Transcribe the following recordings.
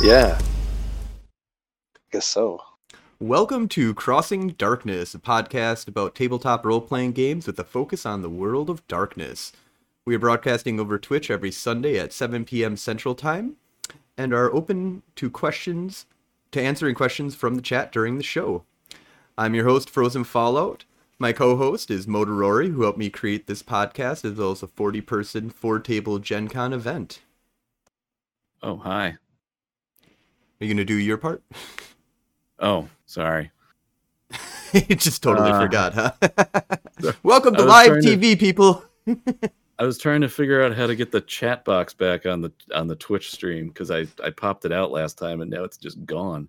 Yeah. I guess so. Welcome to Crossing Darkness, a podcast about tabletop role playing games with a focus on the world of darkness. We are broadcasting over Twitch every Sunday at 7 p.m. Central Time and are open to questions, to answering questions from the chat during the show. I'm your host, Frozen Fallout. My co host is Motorori, who helped me create this podcast as well as a 40 person, four table Gen Con event. Oh, hi. Are you going to do your part? Oh, sorry. you just totally Uh, forgot, huh? Welcome to live trying to- TV, people. I was trying to figure out how to get the chat box back on the on the Twitch stream because I I popped it out last time and now it's just gone.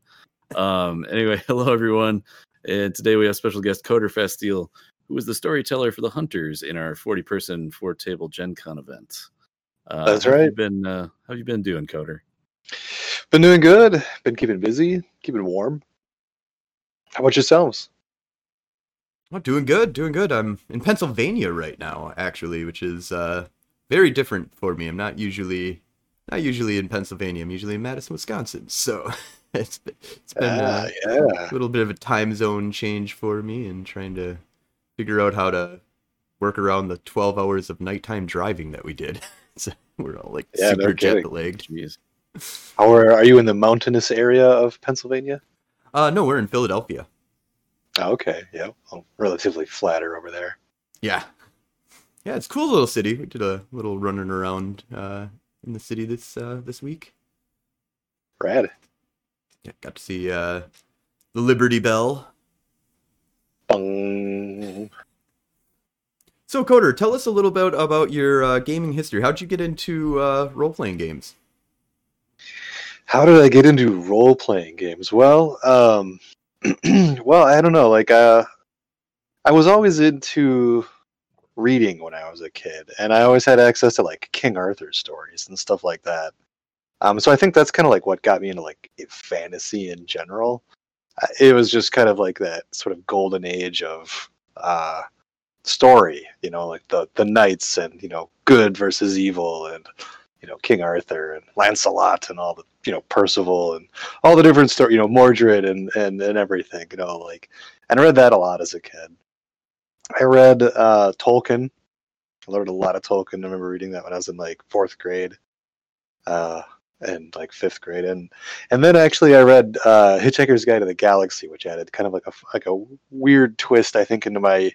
Um. Anyway, hello everyone, and today we have special guest Coder Fasteel, who is the storyteller for the Hunters in our forty person four table Gen Con event. Uh, That's how have You right. been uh, how have you been doing, Coder? Been doing good. Been keeping busy, keeping warm. How about yourselves? Oh, doing good, doing good. I'm in Pennsylvania right now, actually, which is uh, very different for me. I'm not usually not usually in Pennsylvania. I'm usually in Madison, Wisconsin. So it's been, it's been Ah, uh, yeah. a little bit of a time zone change for me, and trying to figure out how to work around the 12 hours of nighttime driving that we did. so we're all like Yeah, super kidding. jet lagged. Jeez. How are, are you in the mountainous area of Pennsylvania? Uh, no, we're in Philadelphia. Oh, okay. Yeah. Well, relatively flatter over there. Yeah. Yeah, it's a cool little city. We did a little running around uh, in the city this uh, this week. Rad. Yeah, got to see uh, the Liberty Bell. Bung. So, Coder, tell us a little bit about your uh, gaming history. How'd you get into uh, role playing games? How did I get into role playing games? Well, um, well, I don't know. Like, uh, I was always into reading when I was a kid, and I always had access to like King Arthur stories and stuff like that. Um, so I think that's kind of like what got me into like fantasy in general. It was just kind of like that sort of golden age of uh, story, you know, like the the knights and you know good versus evil and you know King Arthur and Lancelot and all the you know Percival and all the different stories, you know Mordred and and and everything, you know, like and I read that a lot as a kid. I read uh, Tolkien. I learned a lot of Tolkien. I remember reading that when I was in like fourth grade, uh, and like fifth grade, and and then actually I read uh, Hitchhiker's Guide to the Galaxy, which added kind of like a like a weird twist, I think, into my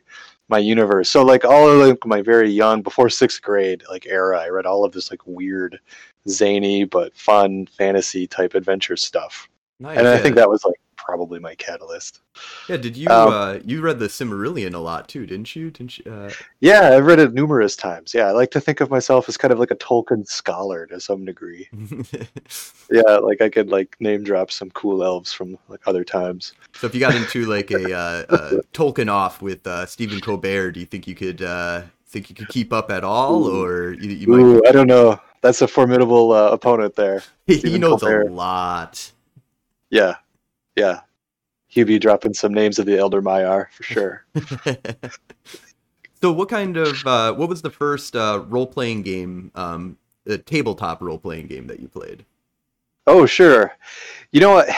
my universe. So like all of like my very young, before sixth grade like era, I read all of this like weird, zany but fun fantasy type adventure stuff, Nice. and I think that was like probably my catalyst. Yeah, did you um, uh, you read the Silmarillion a lot too, didn't you? Didn't you? Uh, Yeah, I've read it numerous times. Yeah, I like to think of myself as kind of like a Tolkien scholar to some degree. Yeah, like I could like name drop some cool elves from like other times. so if you got into like a, uh, uh Tolkien off with uh, Stephen Colbert, do you think you could uh, think you could keep up at all, Ooh. or you, you might? Ooh, I don't know. That's a formidable uh, opponent there. he knows Colbert. a lot. Yeah, yeah. He'd be dropping some names of the Elder Maiar for sure. so what kind of uh, what was the first uh, role playing game, um, a tabletop role playing game that you played? Oh, sure. You know what?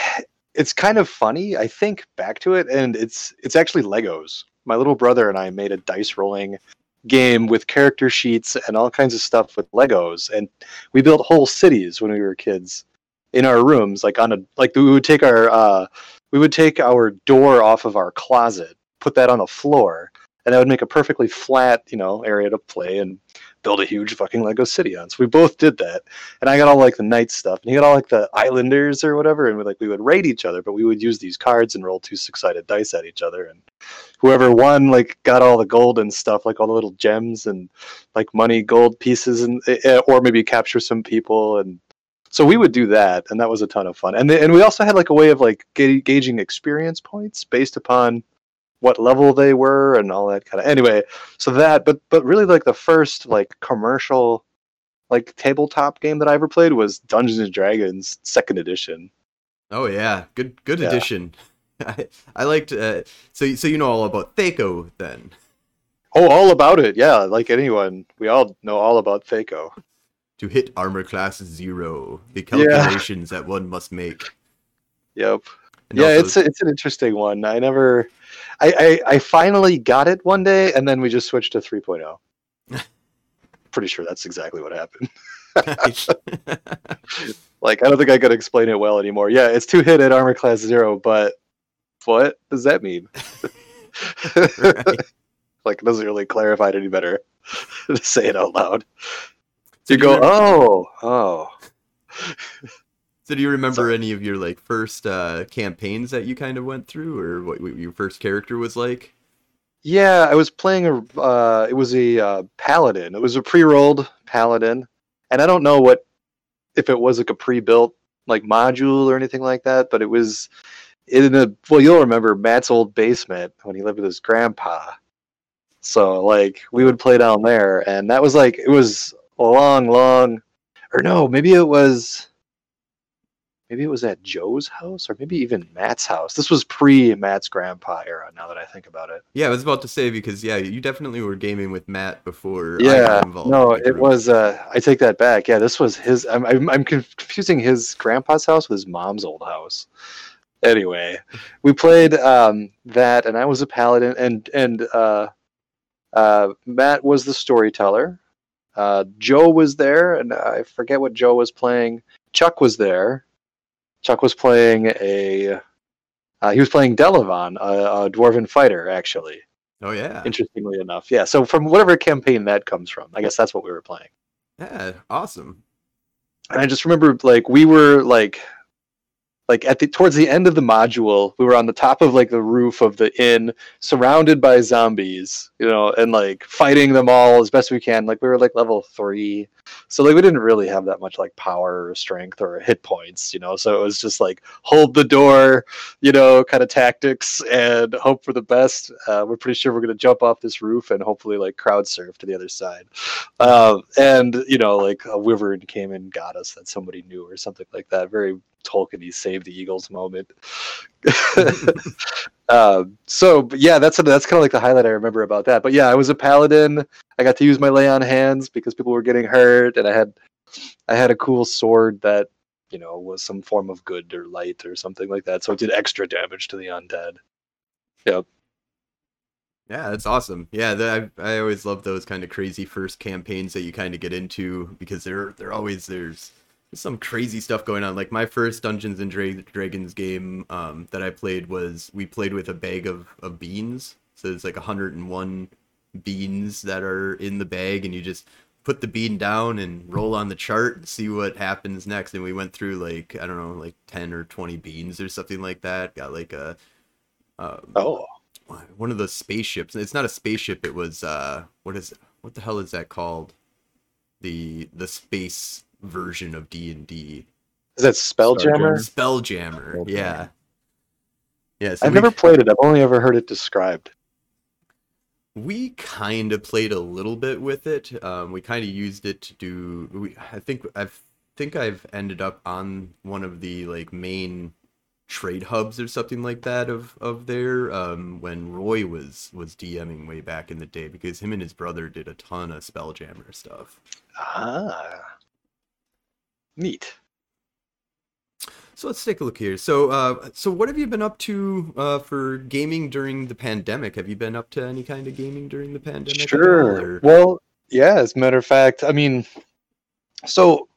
It's kind of funny. I think back to it, and it's it's actually Legos. My little brother and I made a dice rolling game with character sheets and all kinds of stuff with Legos, and we built whole cities when we were kids in our rooms. Like on a like we would take our uh, we would take our door off of our closet, put that on the floor, and that would make a perfectly flat you know area to play and build a huge fucking Lego city on. So we both did that and I got all like the knight stuff, and he got all like the islanders or whatever, and we like we would raid each other, but we would use these cards and roll two six-sided dice at each other, and whoever won like got all the gold and stuff, like all the little gems and like money, gold pieces, and eh, or maybe capture some people, and so we would do that, and that was a ton of fun, and the, and we also had like a way of like ga- gauging experience points based upon what level they were and all that kind of anyway so that but but really like the first like commercial like tabletop game that I ever played was Dungeons and Dragons Second Edition. Oh yeah, good good Yeah. addition. I, I liked uh, so so you know all about Thaco then. Oh, all about it. Yeah, like anyone, we all know all about Thaco. To hit armor class zero. The calculations that one must make. Yep. And yeah, also- it's a, it's an interesting one. I never, I, I I finally got it one day, and then we just switched to 3.0. Pretty sure that's exactly what happened. Like I don't think I could explain it well anymore. Yeah, it's two hit at armor class zero, but what does that mean? Like it doesn't really clarify it any better to say it out loud. So You go, you- oh, oh. So do you remember Sorry. any of your like first uh, campaigns that you kind of went through, or what, what your first character was like? Yeah, I was playing a. Uh, it was a uh, paladin. It was a pre-rolled paladin, and I don't know what if it was like a pre-built like module or anything like that, but it was in a. Well, you'll remember Matt's old basement when he lived with his grandpa. So like we would play down there, and that was like it was long, long, or no, maybe it was. Maybe it was at Joe's house, or maybe even Matt's house. This was pre Matt's grandpa era. Now that I think about it. Yeah, I was about to say because yeah, you definitely were gaming with Matt before. I Yeah, got involved no, it was. Uh, I take that back. Yeah, this was his. I'm, I'm, I'm confusing his grandpa's house with his mom's old house. Anyway, we played um, that, and I was a paladin, and and uh, uh, Matt was the storyteller. Uh, Joe was there, and I forget what Joe was playing. Chuck was there. Chuck was playing a. Uh, he was playing Delavan, a, a dwarven fighter, actually Oh yeah, interestingly enough. Yeah, so from whatever campaign that comes from, I guess that's what we were playing. yeah, awesome. And I just remember like we were like like at the towards the end of the module, we were on the top of like the roof of the inn, surrounded by zombies, you know, and like fighting them all as best we can. Like we were like level three. So like we didn't really have that much like power or strength or hit points, you know. So it was just like hold the door, you know, kind of tactics and hope for the best. Uh, we're pretty sure we're gonna jump off this roof and hopefully like crowd surf to the other side. Um, and you know, like a wyvern came and got us that somebody knew or something like that. Very Tolkien saved the Eagles moment. um, so yeah, that's that's kind of like the highlight I remember about that. But yeah, I was a paladin. I got to use my lay on hands because people were getting hurt, and I had I had a cool sword that you know was some form of good or light or something like that. So it did extra damage to the undead. Yep. Yeah, that's awesome. Yeah, the, I I always love those kind of crazy first campaigns that you kind of get into because they're they're always there's some crazy stuff going on. Like my first Dungeons and Dra- Dragons game um, that I played was we played with a bag of, of beans. So it's like 101 beans that are in the bag, and you just put the bean down and roll on the chart and see what happens next. And we went through like I don't know, like 10 or 20 beans or something like that. Got like a um, Oh, one of those spaceships. It's not a spaceship. It was uh, what is what the hell is that called? The the space version of D and D. is that Spelljammer? Spelljammer. Spelljammer. Yeah. Yeah. So I've we, never played it. I've only ever heard it described. we kind of played a little bit with it. Um, we kind of used it to do. We, I think I've think I've ended up on one of the like main trade hubs or something like that of of there um when Roy was was DMing way back in the day because him and his brother did a ton of Spelljammer stuff. Ah, neat. So let's take a look here. So uh so what have you been up to uh for gaming during the pandemic? Have you been up to any kind of gaming during the pandemic? at all, Sure. or- Well, yeah. As a matter of fact, I mean, so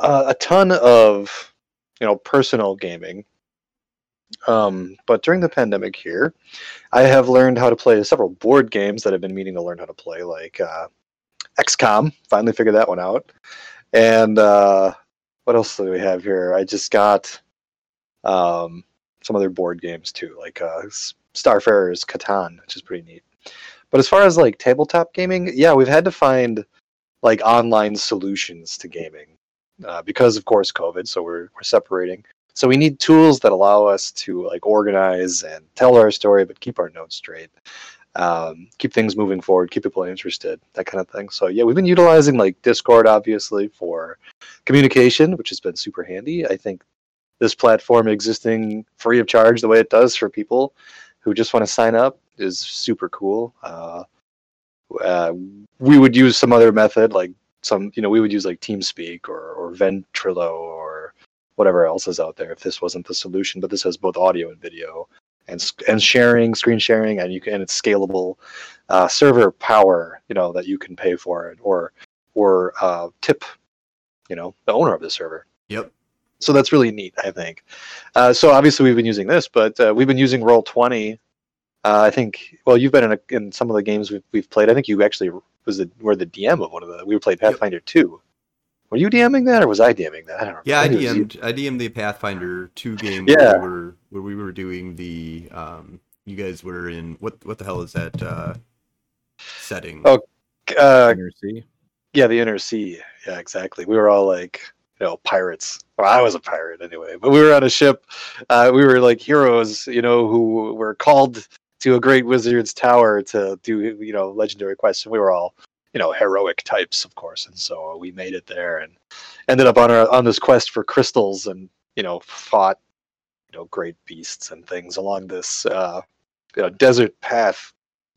uh, a ton of you know personal gaming. Um, but during the pandemic here, I have learned how to play several board games that I've been meaning to learn how to play, like uh, XCOM. Finally figured that one out. And uh, what else do we have here? I just got um, some other board games too, like uh, Starfarers Catan, which is pretty neat. But as far as like tabletop gaming, yeah, we've had to find like online solutions to gaming uh, because, of course, COVID. So we're we're separating. So we need tools that allow us to like organize and tell our story, but keep our notes straight, um, keep things moving forward, keep people interested, that kind of thing. So yeah, we've been utilizing like Discord, obviously, for communication, which has been super handy. I think this platform existing free of charge the way it does for people who just want to sign up is super cool. Uh, uh, we would use some other method like some you know we would use like TeamSpeak or or Ventrilo or whatever else is out there if this wasn't the solution. But this has both audio and video and and sharing, screen sharing, and you can and it's scalable uh, server power you know that you can pay for it or or uh, tip you know the owner of the server. Yep. So that's really neat, I think. Uh, so obviously we've been using this, but uh, we've been using Roll Twenty. Uh, I think. Well, you've been in, a, in some of the games we've, we've played. I think you actually was the were the DM of one of the. We played Yep. Pathfinder Two. Were you DMing that, or was I DMing that? I don't know. Yeah, I think it was you. DM'd I DM'd the Pathfinder two game Yeah. where we were where we were doing the um you guys were in what what the hell is that uh setting? Oh, Uh, Inner Sea. yeah, the Inner Sea. Yeah, exactly. We were all like, you know, pirates. Well, I was a pirate anyway, but we were on a ship. Uh, we were like heroes, you know, who were called to a great wizard's tower to do, you know, legendary quests. And we were all, you know, heroic types, of course. And so we made it there and ended up on our on this quest for crystals and you know fought, you know, great beasts and things along this, uh, you know, desert path.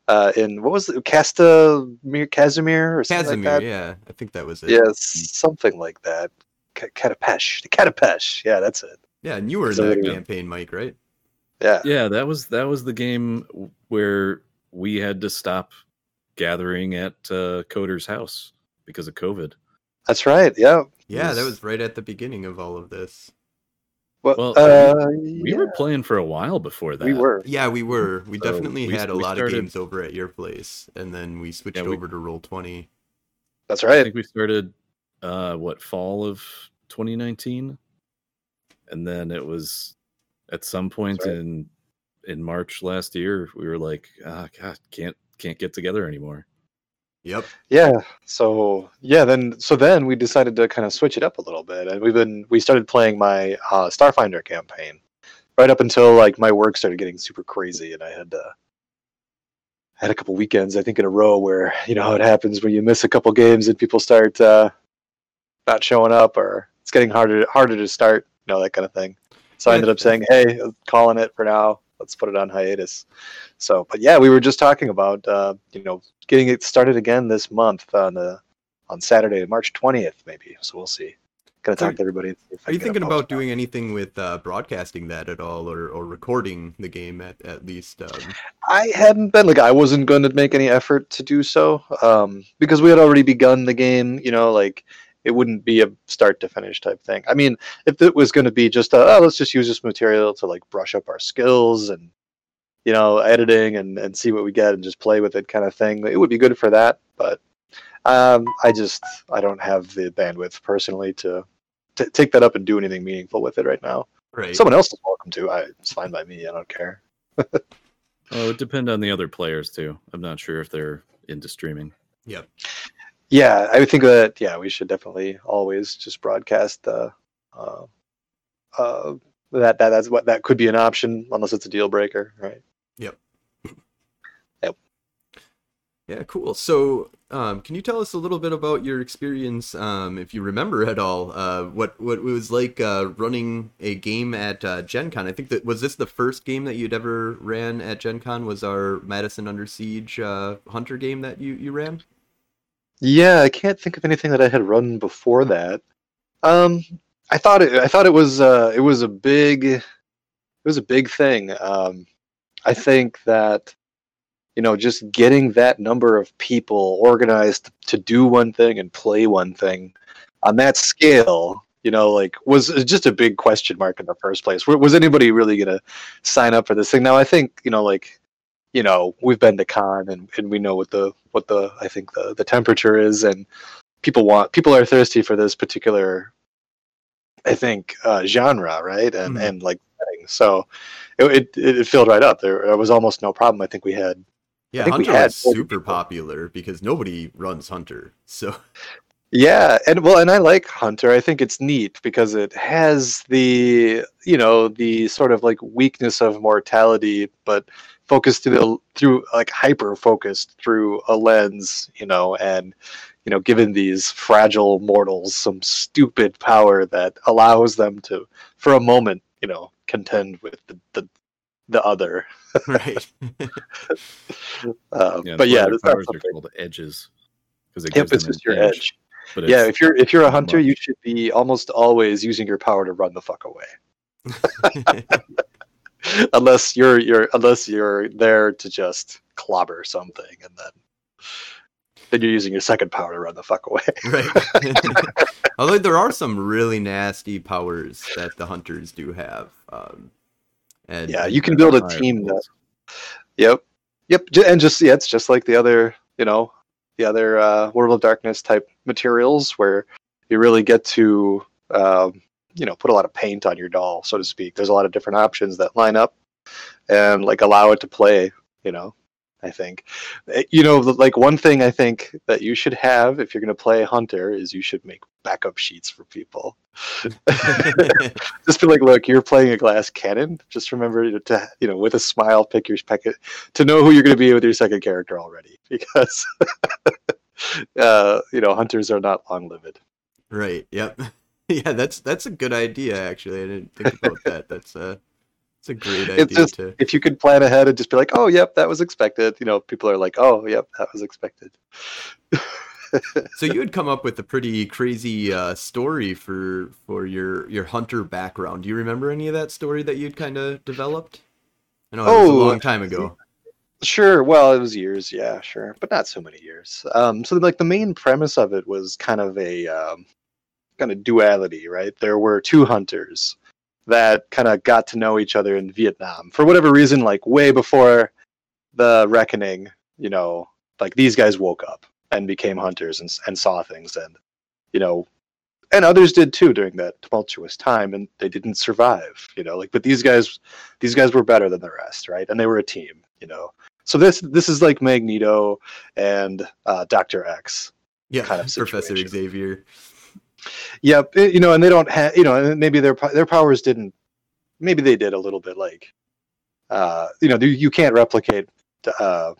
Uh, in what was it, Castamir, Casimir, or something Casimir, like that? yeah, I think that was it. Yeah, something like that. Ca- Katapesh. The Katapesh. Yeah, that's it. Yeah, and you were in So- that campaign, Mike, right? Yeah. Yeah, that was that was the game where we had to stop gathering at uh, Coder's house because of COVID. That's right. Yeah. Yeah, that was right at the beginning of all of this. Well, Well, uh, We yeah, were playing for a while before that. we were. Yeah, we were. We So definitely we- had a lot started- of games over at your place, and then we switched Yeah, we- over to Roll Twenty. That's right. I think we started uh what fall of 2019 and then it was at some point right. in in March last year we were like ah god can't can't get together anymore. Yep. Yeah. So yeah, then so then we decided to kind of switch it up a little bit, and we've been we started playing my uh, Starfinder campaign right up until like my work started getting super crazy, and I had to had a couple weekends I think in a row where you know how it happens when you miss a couple games and people start uh, not showing up, or it's getting harder harder to start, you know that kind of thing. So I ended up saying, "Hey, calling it for now. Let's put it on hiatus." So, but yeah, we were just talking about uh, you know getting it started again this month on the on Saturday, March twentieth, maybe. So we'll see. Gonna talk Are- to everybody. if Are you can get a thinking about post out. doing anything with uh, broadcasting that at all, or, or recording the game at at least? Um, I hadn't been like I wasn't going to make any effort to do so um, because we had already begun the game. You know, like it wouldn't be a start to finish type thing. I mean, if it was going to be just a, oh, let's just use this material to like brush up our skills and you know editing and and see what we get and just play with it kind of thing, it would be good for that. But um, I just I don't have the bandwidth personally to. to take that up and do anything meaningful with it right now. right. Someone else is welcome to. I, it's fine by me. I don't care. Oh, it would depend on the other players too. I'm not sure if they're into streaming. Yep. Yeah, I would think that yeah, we should definitely always just broadcast uh, uh, uh, that that that's what that could be an option unless it's a deal breaker, right? Yep. Yep. Yeah, cool. So, um, can you tell us a little bit about your experience, um, if you remember at all, uh, what what it was like uh, running a game at uh, Gen Con? I think that was this the first game that you'd ever ran at Gen Con was our Madison Under Siege uh, Hunter game that you you ran. Yeah, I can't think of anything that I had run before that. Um, I thought it I thought it was uh, it was a big it was a big thing. Um, I think that you know just getting that number of people organized to do one thing and play one thing on that scale you know like was just a big question mark in the first place was anybody really going to sign up for this thing now i think you know like you know we've been to con and, and we know what the what the i think the the temperature is and people want people are thirsty for this particular i think uh, genre right and Mhm. and like so it, it it filled right up there, was almost no problem i think we had Yeah, think Hunter had was super people. popular because nobody runs Hunter. So Yeah, and well, and I like Hunter. I think it's neat because it has the you know the sort of like weakness of mortality, but focused through the through like hyper focused through a lens, you know, and you know, given these fragile mortals some stupid power that allows them to, for a moment, you know, contend with the the, the other. right. Uh, Yeah, but yeah, their that's not powers are something- called edges because it Yep, gives it's them just an your edge. But Yeah, if you're if you're a hunter, you should be almost always using your power to run the fuck away. unless you're you're unless you're there to just clobber something and then then you're using your second power to run the fuck away. right. Although there are some really nasty powers that the hunters do have. Um, and yeah, you can build a team that. Yep. Yep. And just yeah, it's just like the other, you know, the other uh, World of Darkness type materials where you really get to, um, you know, put a lot of paint on your doll, so to speak. There's a lot of different options that line up and like allow it to play. You know, I think, Eh, you know, like one thing I think that you should have if you're going to play Hunter is you should make backup sheets for people. just be like, look, you're playing a glass cannon. Just remember to, you know, with a smile, pick your packet to know who you're going to be with your second character already, because, uh, you know, hunters are not long lived. Right. Yep. Yeah, that's that's a good idea. Actually, I didn't think about that. That's a it's a great idea It's just to. if you could plan ahead and just be like, oh, yep, that was expected. You know, people are like, oh, yep, that was expected. So you had come up with a pretty crazy uh, story for for your your hunter background. Do you remember any of that story that you'd kind of developed? I know it was a Oh, long time ago. Sure. Well, it was years, yeah, sure, but not so many years. Um, so like the main premise of it was kind of a um, kind of duality, right? There were two hunters that kind of got to know each other in Vietnam for whatever reason, like way before the reckoning. You know, like these guys woke up and became hunters and and saw things, and you know, and others did too during that tumultuous time, and they didn't survive. You know, like but these guys, these guys were better than the rest, right? And they were a team. You know, so this this is like Magneto and uh, Doctor X. Yeah, kind of Professor. Xavier. Yep, it- you know, and they don't have you know, maybe their their powers didn't. Maybe they did a little bit like, uh, you know, you can't replicate uh,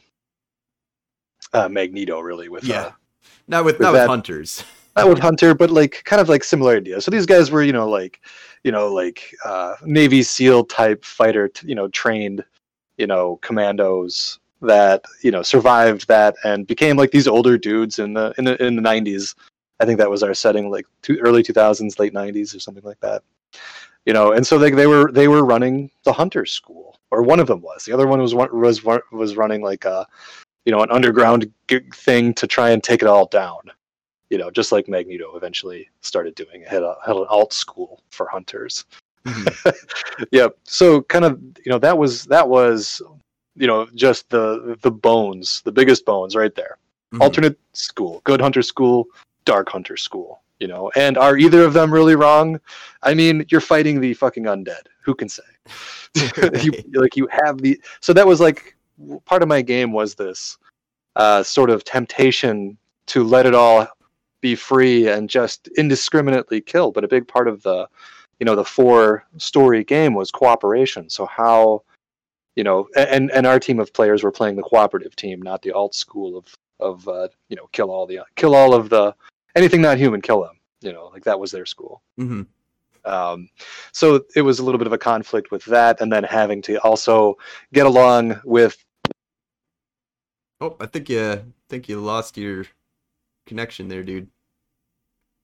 uh, Magneto really with Yeah. uh, Not with With not with that- hunters. not with Hunter, but like kind of like similar ideas. So these guys were, you know, like, you know, like uh, Navy SEAL type fighter, t- you know, trained, you know, commandos that you know survived that and became like these older dudes in the in the in the nineties. I think that was our setting, like two, early two thousands, late nineties, or something like that. You know, and so they they were they were running the hunter school, or one of them was. The other one was was was running like a, you know, an underground thing to try and take it all down you know, just like Magneto eventually started doing. It had, a, had an alt school for hunters. Mhm. Yep. So kind of, you know, that was that was, you know, just the the bones, the biggest bones right there. Mhm. Alternate school, good hunter school, dark hunter school. You know, and are either of them really wrong? I mean, you're fighting the fucking undead. Who can say? you, like you have the so that was like part of my game was this uh, sort of temptation to let it all be free and just indiscriminately kill. But a big part of the, you know, the four story game was cooperation. So how, you know, and and our team of players were playing the cooperative team, not the alt school of of uh, you know kill all the kill all of the anything not human, kill them. You know, like that was their school. Mhm. Um, so it was a little bit of a conflict with that, and then having to also get along with Oh, I think you I think you lost your connection there, dude.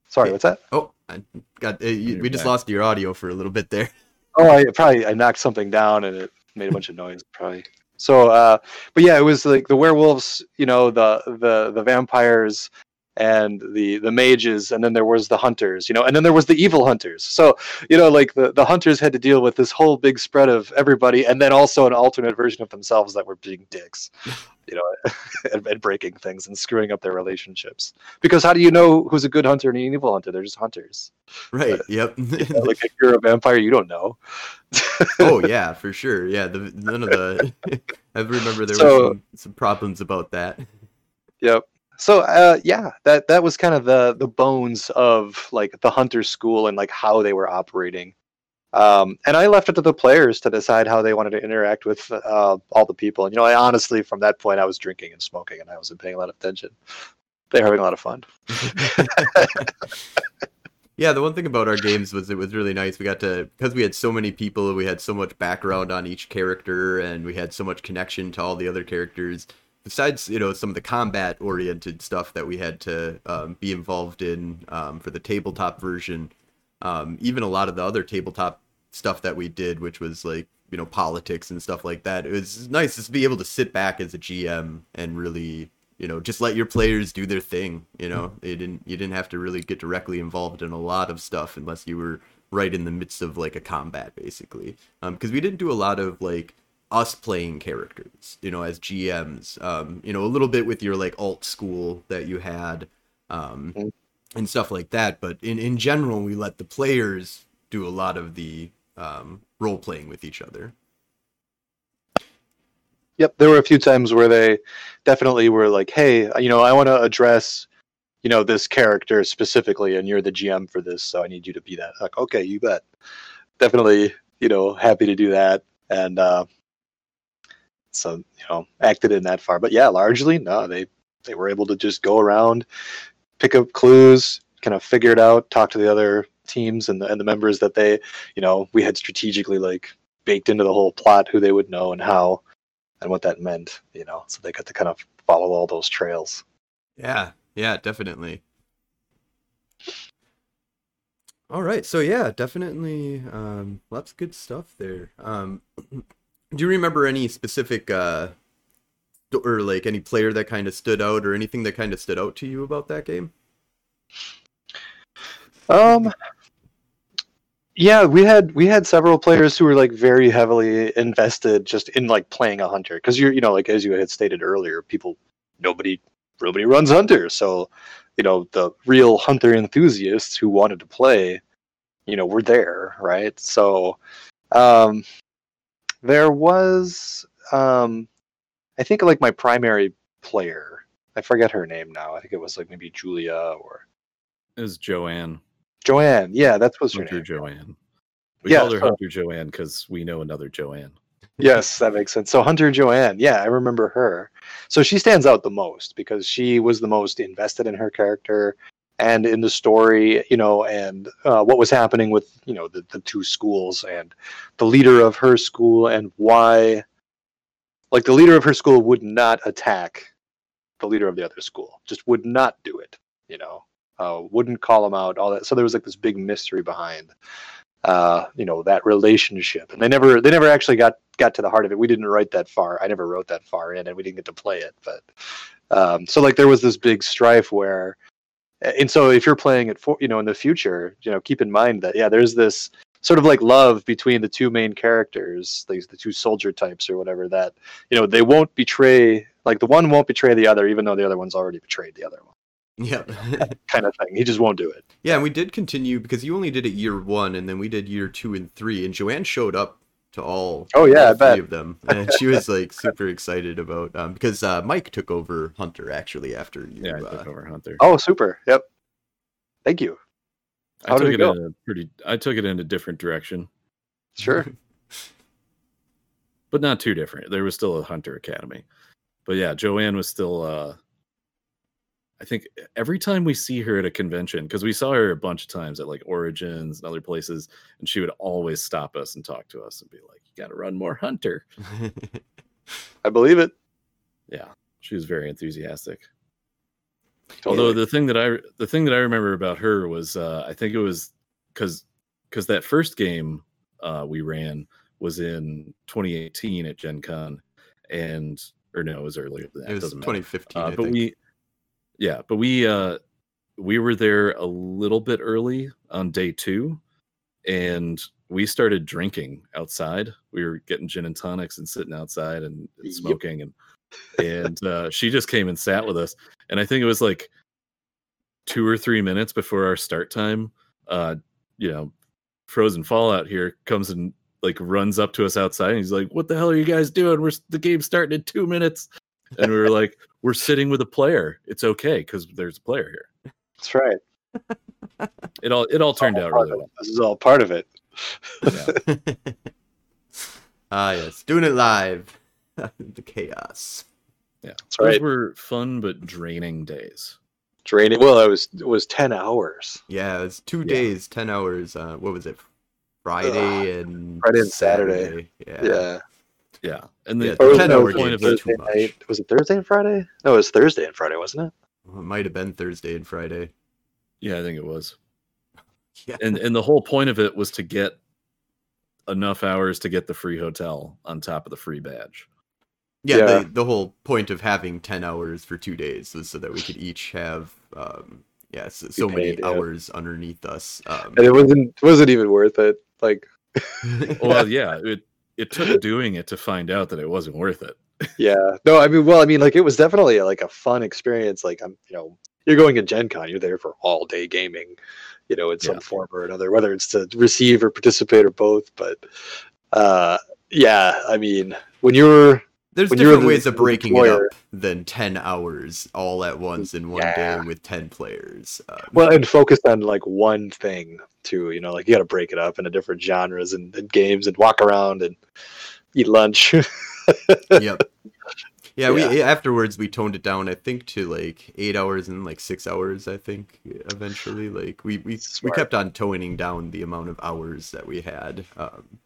sorry, what's that? Oh, I got uh, you, we just back. lost your audio for a little bit there. Oh, I probably I knocked something down and it made a bunch of noise. Probably. So, uh, but yeah, it was like the werewolves, you know, the the the vampires, and the the mages, and then there was the hunters, you know, and then there was the evil hunters. So, you know, like the the hunters had to deal with this whole big spread of everybody, and then also an alternate version of themselves that were being dicks, you know, and, and breaking things and screwing up their relationships. Because how do you know who's a good hunter and an evil hunter? They're just hunters. Right. Yep. You know, like if you're a vampire, you don't know. oh yeah, for sure. Yeah. The none of the. I remember there So- were some, some problems about that. Yep. So uh, yeah, that that was kind of the the bones of like the hunter school and like how they were operating. Um, and I left it to the players to decide how they wanted to interact with uh, all the people. And you know, I honestly, from that point, I was drinking and smoking, and I wasn't paying a lot of attention. They were having a lot of fun. yeah, the one thing about our games was it was really nice. We got to because we had so many people, we had so much background on each character, and we had so much connection to all the other characters. Besides you know some of the combat oriented stuff that we had to um, be involved in um, for the tabletop version, um, even a lot of the other tabletop stuff that we did, which was like you know politics and stuff like that. It was nice just to be able to sit back as a GM and really you know just let your players do their thing. You know, they didn't you didn't have to really get directly involved in a lot of stuff unless you were right in the midst of like a combat basically because we didn't do a lot of like us playing characters you know as gms um you know a little bit with your like alt school that you had um Mhm. and stuff like that but in in general we let the players do a lot of the um role playing with each other Yep, there were a few times where they definitely were like, "Hey, you know, I want to address, you know, this character specifically, and you're the GM for this, so I need you to be that." Like, okay, you bet. Definitely, you know, happy to do that, and uh, so you know, acted in that far. But yeah, largely, no, they they were able to just go around, pick up clues, kind of figure it out, talk to the other teams and the and the members that they, you know, we had strategically like baked into the whole plot who they would know and how and what that meant, you know, so they got to kind of follow all those trails. Yeah, yeah, definitely. All right, so yeah, definitely um lots of good stuff there. Um do you remember any specific uh or like any player that kind of stood out or anything that kind of stood out to you about that game? Um yeah, we had we had several players who were like very heavily invested just in like playing a hunter because you're you know like as you had stated earlier, people nobody nobody runs hunter, so you know the real hunter enthusiasts who wanted to play, you know, were there, right? So um there was um I think like my primary player, I forget her name now. I think it was like maybe Julia or Is Joanne Joanne. Yeah, that was her Hunter name. Joanne? We Yeah, called her so- Hunter Joanne because we know another Joanne. yes, that makes sense. So Hunter Joanne, yeah, I remember her. So she stands out the most because she was the most invested in her character and in the story, you know, and uh, what was happening with you know the, the two schools and the leader of her school and why, like the leader of her school would not attack the leader of the other school, just would not do it, you know, uh, wouldn't call him out, all that. So there was like this big mystery behind uh, you know that relationship. And they never they never actually got got to the heart of it. We didn't write that far. I never wrote that far in and we didn't get to play it but um, so like there was this big strife where and so if you're playing it for you know in the future you know keep in mind that yeah there's this sort of like love between the two main characters these the two soldier types or whatever that you know they won't betray like the one won't betray the other even though the other one's already betrayed the other one. Yeah. kind of thing. He just won't do it. Yeah, and we did continue because you only did it year 1 and then we did year 2 and 3 and Joanne showed up to all Oh, yeah, all I bet. of them and she was like super excited about um because uh Mike took over Hunter actually after you Yeah, I uh, took over Hunter. oh super yep thank you I how did took it it, go? in a pretty. I took it in a different direction, sure but not too different. There was still a Hunter Academy, but yeah, Joanne was still. uh I think every time we see her at a convention, because we saw her a bunch of times at like Origins and other places, and she would always stop us and talk to us and be like, "You got to run more Hunter." i believe it Yeah, she was very enthusiastic. Totally. Although the thing that I the thing that I remember about her was uh, I think it was because because that first game uh, we ran was in 2018 at Gen Con, and or no, it was earlier than that. it was doesn't 2015 Uh, I but think. we, yeah, but we uh, we were there a little bit early on day two, and we started drinking outside. We were getting gin and tonics and sitting outside and, and Yep. smoking, and and uh, she just came and sat with us. And I think it was like two or three minutes before our start time. Uh, you know, Frozen Fallout here comes and like runs up to us outside, and he's like, "What the hell are you guys doing? We're the game's starting in two minutes." And we were like, "We're sitting with a player. It's okay because there's a player here." That's right. It all it all turned all out part really well. This is all part of it. Yeah. ah yes, doing it live. the chaos. Yeah, That's those right. were fun but draining days. Draining. Well, it was it was ten hours. Yeah, it's two Yeah. days, ten hours. Uh, what was it? Friday and Friday and Saturday. Yeah. Yeah. Yeah, and the, Yeah, the the Or 10 no, was it point of it, Thursday too much. night? Was it Thursday and Friday? No, it was Thursday and Friday, wasn't it? It might have been Thursday and Friday. yeah, I think it was. Yeah. And and the whole point of it was to get enough hours to get the free hotel on top of the free badge. Yeah, Yeah. The, the whole point of having 10 hours for two days was so that we could each have, um, yeah, so, so many paid, yeah. hours underneath us. Um, And it wasn't wasn't even worth it. Like, Well, yeah, it it took doing it to find out that it wasn't worth it. yeah, no, I mean, well, I mean, like, it was definitely like a fun experience. Like, I'm, you know, you're going to Gen Con, you're there for all day gaming, you know, in some Yeah. form or another, whether it's to receive or participate or both. But, uh, yeah, I mean, when you're There's when different the- ways of the breaking it up than 10 hours all at once in one Yeah. day with 10 players. Um, well and focused on like one thing too, you know, like you got to break it up into different genres and, and games and walk around and eat lunch. yep. Yeah, we afterwards we toned it down. I think to like eight hours and like six hours. I think eventually, like we we, we kept on toning down the amount of hours that we had. Um,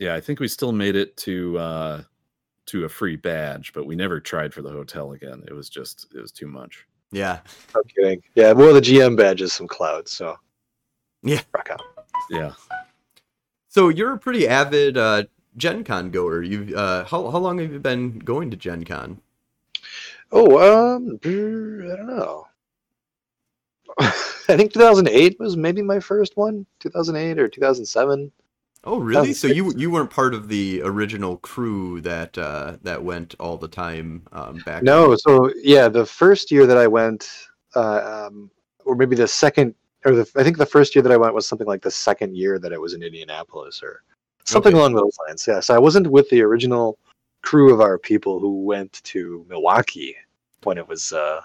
Yeah, I think we still made it to uh to a free badge, but we never tried for the hotel again. It was just it was too much. yeah, I'm kidding. Yeah, well, the GM badge is some cloud, so Yeah. rock out. Yeah. So you're a pretty avid uh, Gen Con goer. You've uh, how how long have you been going to Gen Con? Oh, um, I don't know. I think 2008 was maybe my first one. 2008 or 2007. Oh, really? So you you weren't part of the original crew that uh, that went all the time um, back. No, so yeah, the first year that I went, uh, um, or maybe the second, or the, I think the first year that I went was something like the second year that it was in Indianapolis, or something Okay. along those lines. Yeah, so I wasn't with the original crew of our people who went to Milwaukee when it was uh,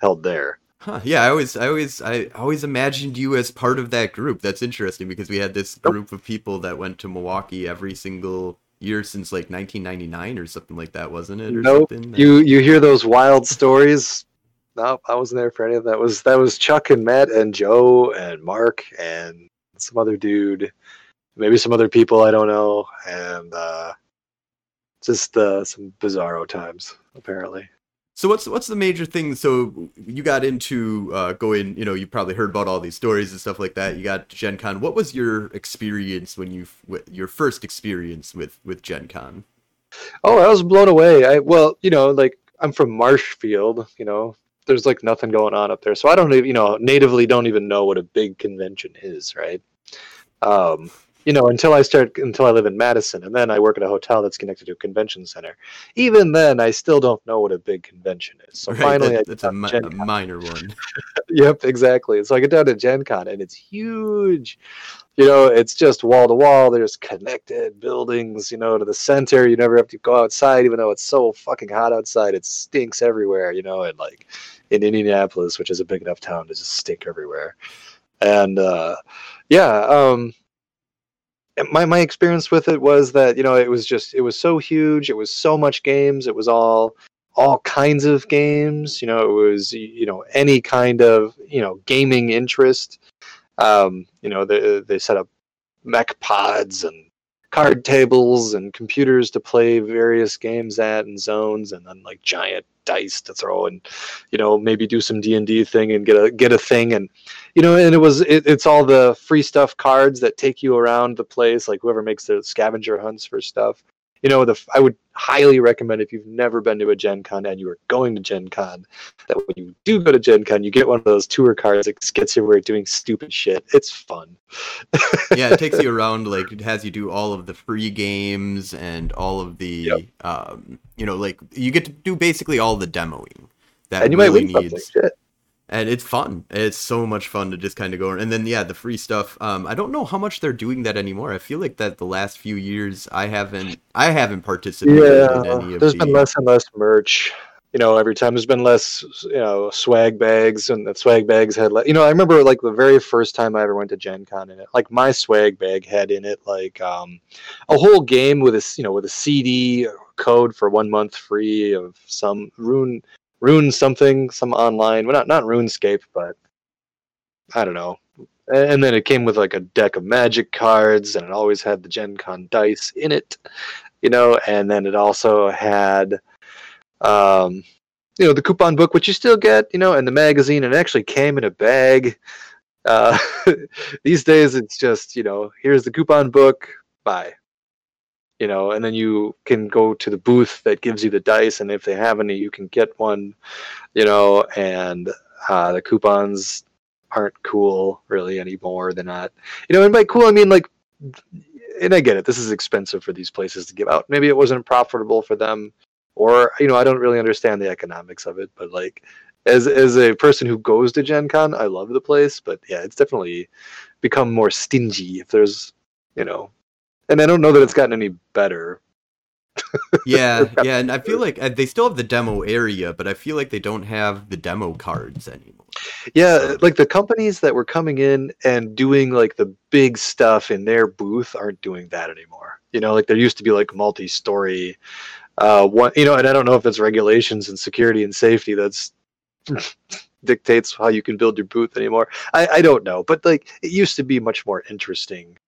held there. Huh, yeah, I always, I always, I always imagined you as part of that group. That's interesting because we had this group of people that went to Milwaukee every single year since like 1999 or something like that, wasn't it? Or Nope. something? You you hear those wild stories? No, I wasn't there for any of that. Was that was Chuck and Matt and Joe and Mark and some other dude, maybe some other people I don't know, and uh, just uh, some bizarro times apparently. So what's what's the major thing? So you got into uh, going, you know, you probably heard about all these stories and stuff like that. You got Gen Con. What was your experience when you your first experience with with Gen Con? Oh, I was blown away. I well, you know, like I'm from Marshfield, you know. There's like nothing going on up there. So I don't even, you know, natively don't even know what a big convention is, right? Um, you know, until I start until I live in Madison and then I work at a hotel that's connected to a convention center. Even then I still don't know what a big convention is. So Right, finally that- that's a, mi- a minor one. Yep, exactly. So I get down to Gen Con and it's huge. You know, it's just wall to wall. There's connected buildings, you know, to the center. You never have to go outside, even though it's so fucking hot outside. It stinks everywhere, you know, and like in Indianapolis, which is a big enough town to just stink everywhere. And uh yeah, um my my experience with it was that, you know, it was just it was so huge, it was so much games, it was all all kinds of games. You know, it was you know any kind of you know gaming interest. Um, you know, they they set up mech pods and card tables and computers to play various games at and zones, and then like giant dice to throw and you know maybe do some D and D thing and get a get a thing. And you know and it was it, it's all the free stuff cards that take you around the place like whoever makes the scavenger hunts for stuff you know the I would highly recommend if you've never been to a gen con and you are going to gen con that when you do go to gen con you get one of those tour cards that just gets you where you're doing stupid shit. It's fun. Yeah, it takes you around like it has you do all of the free games and all of the Yep. um you know like you get to do basically all the demoing that and you really might win something shit and it's fun. It's so much fun to just kind of go and then yeah the free stuff um i don't know how much they're doing that anymore. I feel like that the last few years i haven't i haven't participated in yeah any of there's the been less and less merch. You know every time there's been less you know swag bags and the swag bags had le- you know i remember like the very first time i ever went to gen con in it like my swag bag had in it like um a whole game with a you know with a cd code for one month free of some rune rune something some online well not not runescape but i don't know and then it came with like a deck of magic cards and it always had the gen con dice in it you know, and then it also had, um, you know, the coupon book, which you still get, you know, and the magazine, and it actually came in a bag. Uh, these days, it's just, you know, here's the coupon book, bye. You know, and then you can go to the booth that gives you the dice, and if they have any, you can get one, you know, and uh, the coupons aren't cool really anymore. They're not, you know, and by cool, I mean like and I get it. This is expensive for these places to give out. Maybe it wasn't profitable for them, or you know, I don't really understand the economics of it. But like, as as a person who goes to Gen Con, I love the place. But yeah, it's definitely become more stingy. If there's, you know, and I don't know that it's gotten any better. yeah, yeah, and I feel like uh, they still have the demo area, but I feel like they don't have the demo cards anymore. Yeah, so. like the companies that were coming in and doing like the big stuff in their booth aren't doing that anymore. You know, like there used to be like multi-story uh one you know, and I don't know if it's regulations and security and safety that's dictates how you can build your booth anymore. I, I don't know, but like it used to be much more interesting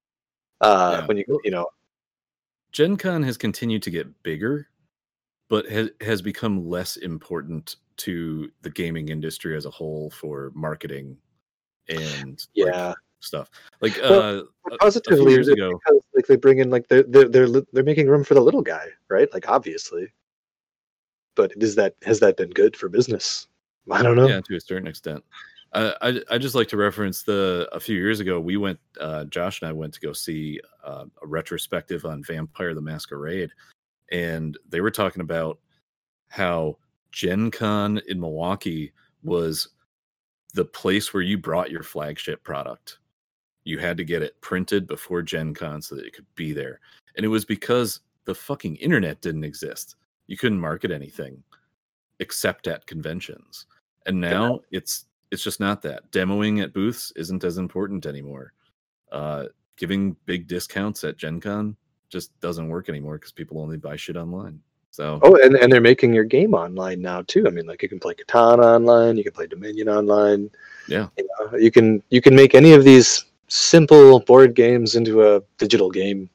uh yeah. when you you know Gen Con has continued to get bigger, but has has become less important to the gaming industry as a whole for marketing and yeah like, stuff. Like well, uh, positively years ago, because, like they bring in like they're, they're they're they're making room for the little guy, right? Like obviously, but is that has that been good for business? I don't know. Yeah, to a certain extent. Uh, I I just like to reference the a few years ago we went uh, Josh and I went to go see uh, a retrospective on Vampire the Masquerade, and they were talking about how Gen Con in Milwaukee was the place where you brought your flagship product. You had to get it printed before Gen Con so that it could be there. And it was because the fucking internet didn't exist. You couldn't market anything except at conventions. And now yeah. it's it's just not that. Demoing at booths isn't as important anymore. Uh, giving big discounts at Gen Con just doesn't work anymore because people only buy shit online. So oh, and, and they're making your game online now too. I mean, like you can play Catan online, you can play Dominion online. Yeah, you, know, you can you can make any of these simple board games into a digital game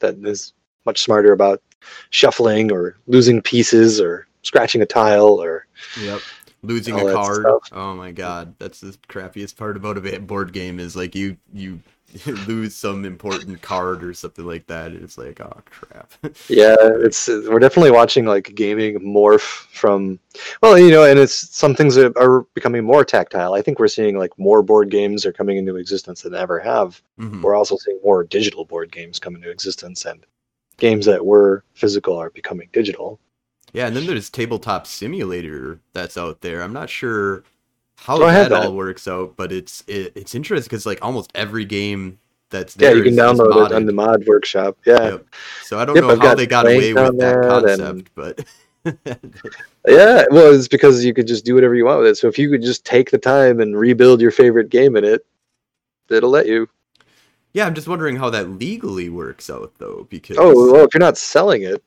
that is much smarter about shuffling or losing pieces or scratching a tile or yep losing a card. Oh my god, that's the crappiest part about a board game is like you you lose some important card or something like that. It's like, oh crap. yeah, it's we're definitely watching like gaming morph from well, you know, and it's some things are, are becoming more tactile. I think we're seeing like more board games are coming into existence than ever have. Mm-hmm. We're also seeing more digital board games come into existence and games that were physical are becoming digital. Yeah, and then there's tabletop simulator that's out there. I'm not sure how that, that, all works out, but it's it, it's interesting because like almost every game that's there yeah, you can download it on the mod workshop. Yeah. Yep. So I don't yep, know I've how they got away with that concept, and... but yeah, well, it's because you could just do whatever you want with it. So if you could just take the time and rebuild your favorite game in it, it'll let you. Yeah, I'm just wondering how that legally works out though, because oh well, if you're not selling it,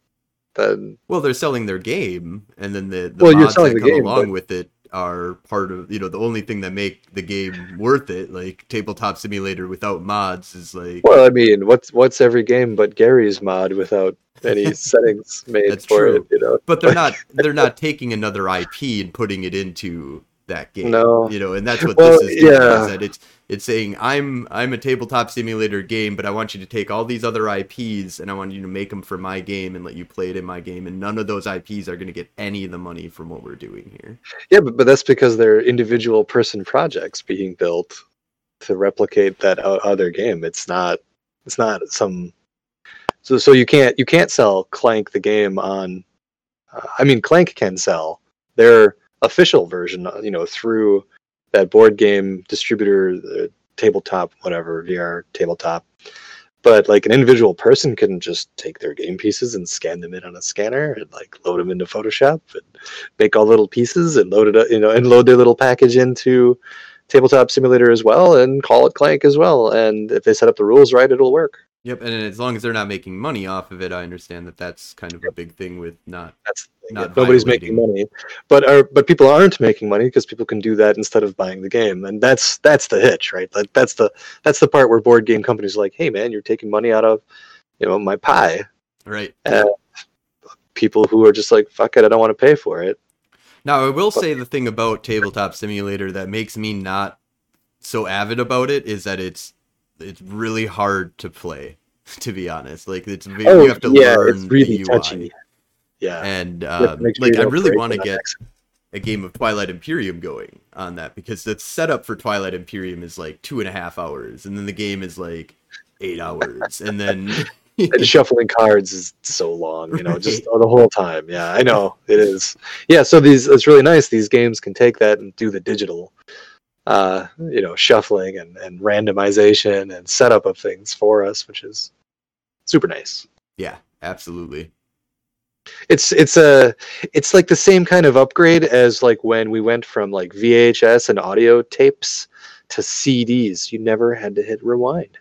then well, they're selling their game, and then the, the well, mods that come game, along but... with it are part of you know the only thing that make the game worth it like tabletop simulator without mods is like well i mean what's what's every game but Garry's Mod without any settings made That's for true. it you know but they're not they're not taking another ip and putting it into that game. No, you know, and that's what well, this is. Yeah, is that it's it's saying I'm I'm a tabletop simulator game, but I want you to take all these other IPs and I want you to make them for my game and let you play it in my game, and none of those IPs are going to get any of the money from what we're doing here. Yeah, but but that's because they're individual person projects being built to replicate that other game. It's not it's not some so so you can't you can't sell Clank the game on. Uh, I mean, Clank can sell. They're official version, you know, through that board game distributor, the tabletop, whatever, VR tabletop. But like an individual person can just take their game pieces and scan them in on a scanner and like load them into Photoshop and make all little pieces and load it up, you know, and load their little package into Tabletop Simulator as well and call it Clank as well. And if they set up the rules right, it'll work. Yep, and as long as they're not making money off of it, I understand that that's kind of a big thing with not. That's not nobody's making money, but are but people aren't making money because people can do that instead of buying the game, and that's that's the hitch, right? Like that's the that's the part where board game companies are like, hey man, you're taking money out of, you know, my pie, right? And people who are just like, fuck it, I don't want to pay for it. Now, I will say the thing about Tabletop Simulator that makes me not so avid about it is that it's it's really hard to play. To be honest, like it's you have to Oh, yeah, learn it's really the UI. touchy. Yeah. and You have to um, sure like I really want to get a game of Twilight Imperium going on that because the setup for Twilight Imperium is like two and a half hours, and then the game is like eight hours, and then and shuffling cards is so long, you know, just Right. the whole time. Yeah, I know it is. Yeah, so these it's really nice. These games can take that and do the digital, uh, you know, shuffling and, and randomization and setup of things for us, which is super nice. yeah, absolutely. It's it's a it's like the same kind of upgrade as like when we went from like VHS and audio tapes to CDs. You never had to hit rewind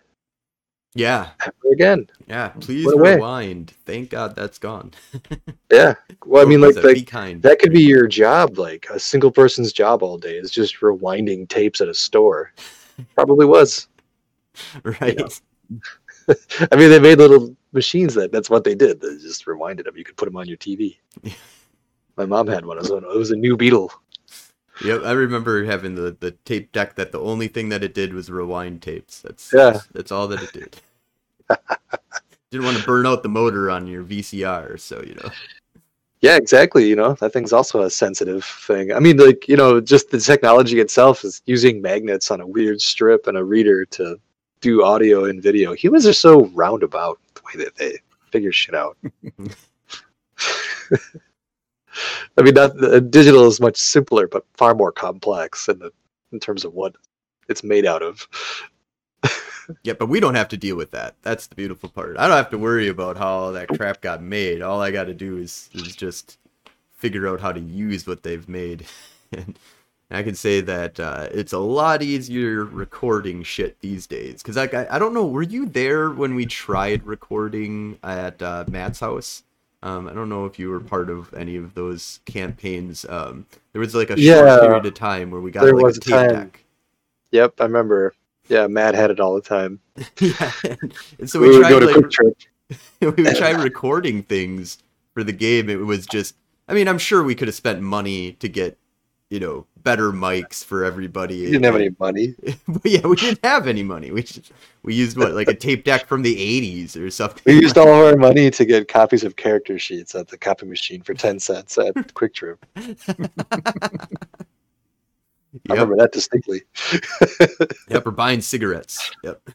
Yeah, ever again. yeah. Please What rewind. Thank God that's gone. Yeah. Well, I mean, like like. That could be your job, like a single person's job all day is just rewinding tapes at a store. Probably was. right. I mean, they made little machines that that's what they did. They just rewinded them. You could put them on your TV. My mom had one. It was it was a new Beetle. Yep, I remember having the, the tape deck that the only thing that it did was rewind tapes. That's Yeah. that's, that's all that it did. Didn't want to burn out the motor on your VCR, so you know. Yeah, exactly. You know, that thing's also a sensitive thing. I mean, like, you know, just the technology itself is using magnets on a weird strip and a reader to do audio and video. Humans are so roundabout the way that they figure shit out. I mean, not the digital is much simpler, but far more complex in the in terms of what it's made out of. Yeah, but we don't have to deal with that. That's the beautiful part. I don't have to worry about how that crap got made. All I got to do is is just figure out how to use what they've made. and I can say that uh, it's a lot easier recording shit these days. Because like, I, I don't know, were you there when we tried recording at uh, Matt's house? Um, I don't know if you were part of any of those campaigns. Um, there was like a Yeah. short period of time where we got There like was a tape time. deck. Yep, I remember. Yeah, Matt had it all the time. yeah, and so we, we, would tried go to like QuikTrip. we would try recording things for the game. It was just, I mean, I'm sure we could have spent money to get, you know, better mics for everybody. We didn't have any money. but yeah, we didn't have any money. We just, we used what, like a tape deck from the '80s or something. We used all of our money to get copies of character sheets at the copy machine for 10 cents at QuikTrip. I remember that distinctly. yep, we're buying cigarettes. Yep.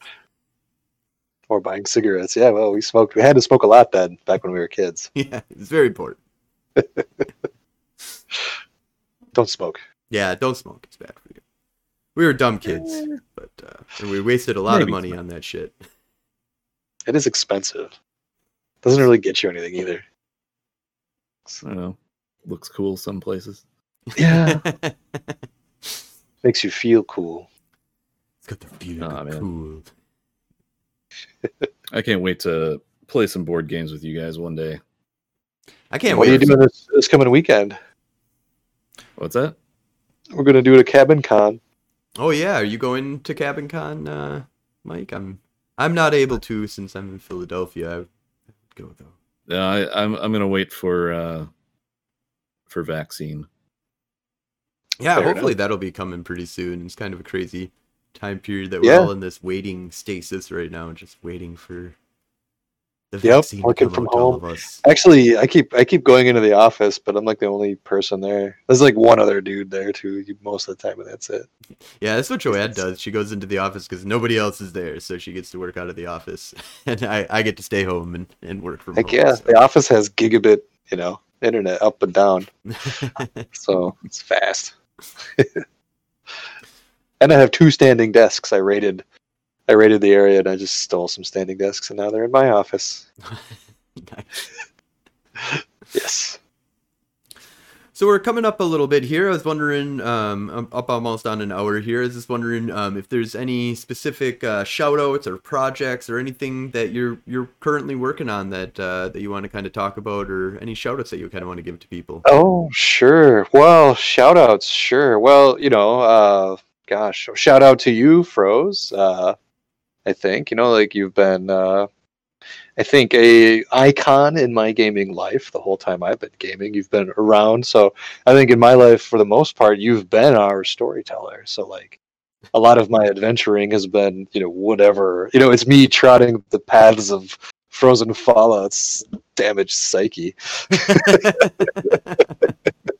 or buying cigarettes. Yeah, well, we smoked. We had to smoke a lot then, back when we were kids. Yeah, it's very important. Don't smoke. Yeah, don't smoke. It's bad for you. We were dumb kids, but uh, and we wasted a lot of money on that shit. It is expensive. Doesn't really get you anything either. I don't know. Looks cool some places. Yeah. Makes you feel cool. It's got the feel Aw, man. cool. I can't wait to play some board games with you guys one day. I can't what wait. are you doing this, this coming weekend? What's that? We're going to do it at Cabin Con. Oh yeah, are you going to Cabin Con, uh, Mike? I'm I'm not able to since I'm in Philadelphia. I would go though. No, I, I'm I'm gonna wait for uh for vaccine. Yeah, Fair hopefully enough. that'll be coming pretty soon. It's kind of a crazy time period that we're Yeah. all in this waiting stasis right now, just waiting for the Yep, working from home. Actually, I keep I keep going into the office, but I'm like the only person there. There's like one other dude there too, most of the time, and that's it. Yeah, that's what Joanne does. She goes into the office because nobody else is there, so she gets to work out of the office, and I, I get to stay home and, and work from Heck home. yeah, so. the office has gigabit, you know, internet up and down, so it's fast. and I have two standing desks. I rated, I raided the area, and I just stole some standing desks, and now they're in my office. Yes. So we're coming up a little bit here. I was wondering, um, I'm up almost on an hour here. I was just wondering um, if there's any specific uh, shout outs or projects or anything that you're you're currently working on that uh, that you want to kind of talk about, or any shout outs that you kind of want to give to people. Oh, sure. Well, shout outs, sure. Well, you know, uh, gosh, shout out to you, Froze. Uh, I think, you know, like you've been uh, I think a icon in my gaming life the whole time I've been gaming. You've been around, so I think in my life, for the most part, you've been our storyteller. So like, a lot of my adventuring has been, you know, whatever. You know, it's me trotting the paths of frozen Fallout's damaged psyche.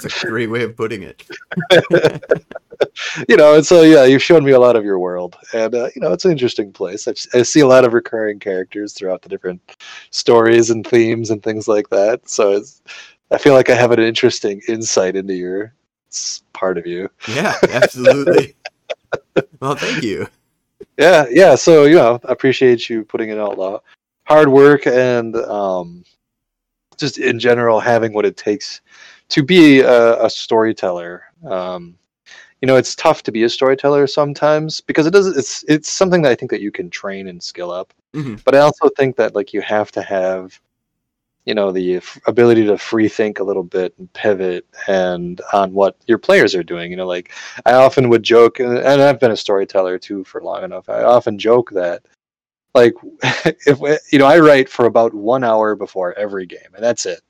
That's a great way of putting it. you know, and so yeah, you've shown me a lot of your world, and uh, you know, it's an interesting place. I, I see a lot of recurring characters throughout the different stories and themes and things like that. So it's, I feel like I have an interesting insight into your part of you. Yeah, absolutely. well, thank you. Yeah, yeah. So you know, I appreciate you putting it out the hard work and um, just in general having what it takes to be a, a storyteller. Um, you know, it's tough to be a storyteller sometimes because it does. It's it's something that I think that you can train and skill up. Mm-hmm. But I also think that like you have to have, you know, the f- ability to free think a little bit and pivot and on what your players are doing. You know, like I often would joke, and, and I've been a storyteller too for long enough. I often joke that like if you know i write for about one hour before every game and that's it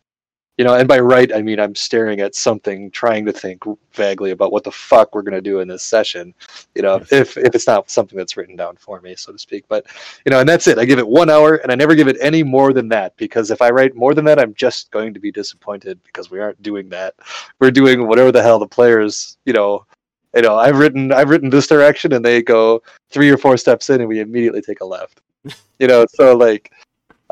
you know and by write i mean i'm staring at something trying to think vaguely about what the fuck we're going to do in this session you know if if it's not something that's written down for me so to speak. But you know and that's it. I give it one hour and i never give it any more than that because if i write more than that i'm just going to be disappointed because we aren't doing that. We're doing whatever the hell the players you know you know i've written i've written this direction and they go three or four steps in and we immediately take a left. You know so like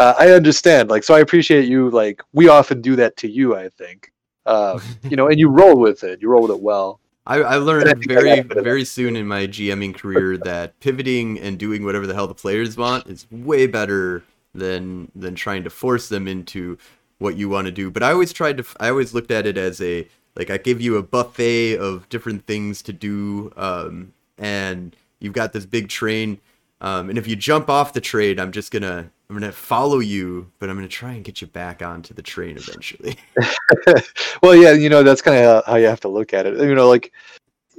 uh, i understand like so i appreciate you like we often do that to you i think um, you know and you roll with it you roll with it well I, I learned I very very soon in my GMing career that pivoting and doing whatever the hell the players want is way better than than trying to force them into what you want to do. But I always tried to I always looked at it as a like I give you a buffet of different things to do, um, and you've got this big train. Um, and if you jump off the train, I'm just gonna I'm gonna follow you, but I'm gonna try and get you back onto the train eventually. well yeah you know that's kind of how you have to look at it you know like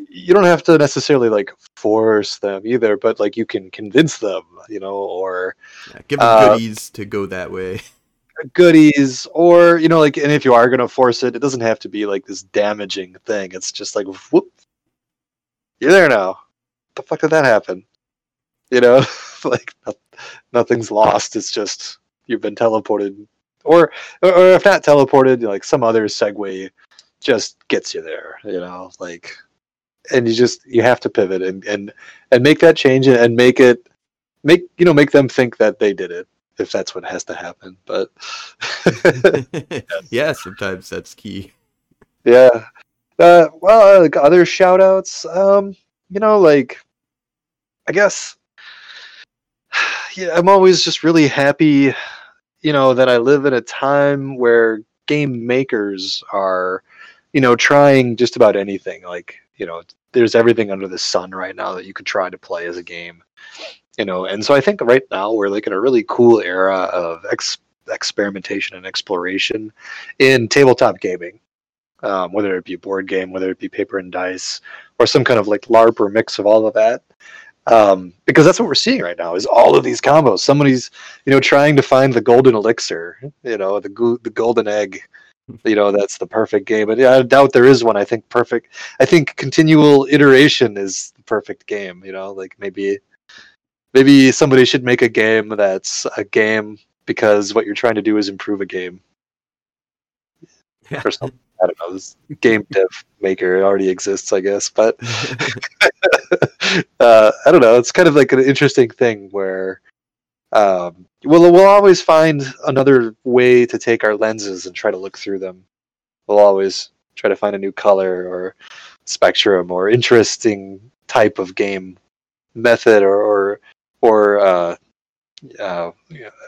you don't have to necessarily like force them either but like you can convince them you know or Yeah, give them Uh, goodies to go that way. goodies or you know like and if you are going to force it it doesn't have to be like this damaging thing it's just like whoop you're there now what the fuck did that happen you know like no- nothing's lost. It's just you've been teleported. Or or if not teleported like some other segue just gets you there you know like and you just you have to pivot and and and make that change and, make it make you know make them think that they did it if that's what has to happen but yeah, sometimes that's key. yeah. Uh, well uh, like other shout outs um you know like i guess yeah i'm always just really happy you know that i live in a time where game makers are you know trying just about anything. Like you know there's everything under the sun right now that you could try to play as a game you know and so i think right now we're like in a really cool era of ex- experimentation and exploration in tabletop gaming. Um, whether it be board game whether it be paper and dice or some kind of like larp or mix of all of that um, because that's what we're seeing right now is all of these combos. Somebody's you know trying to find the golden elixir you know the the golden egg you know that's the perfect game. But yeah, i doubt there is one. I think perfect i think continual iteration is the perfect game you know like maybe maybe somebody should make a game that's a game because what you're trying to do is improve a game. Yeah. or something. I don't know. This game dev maker already exists i guess but uh, I don't know. It's kind of like an interesting thing where um, we'll we'll always find another way to take our lenses and try to look through them. We'll always try to find a new color or spectrum or interesting type of game method or or, or uh, uh,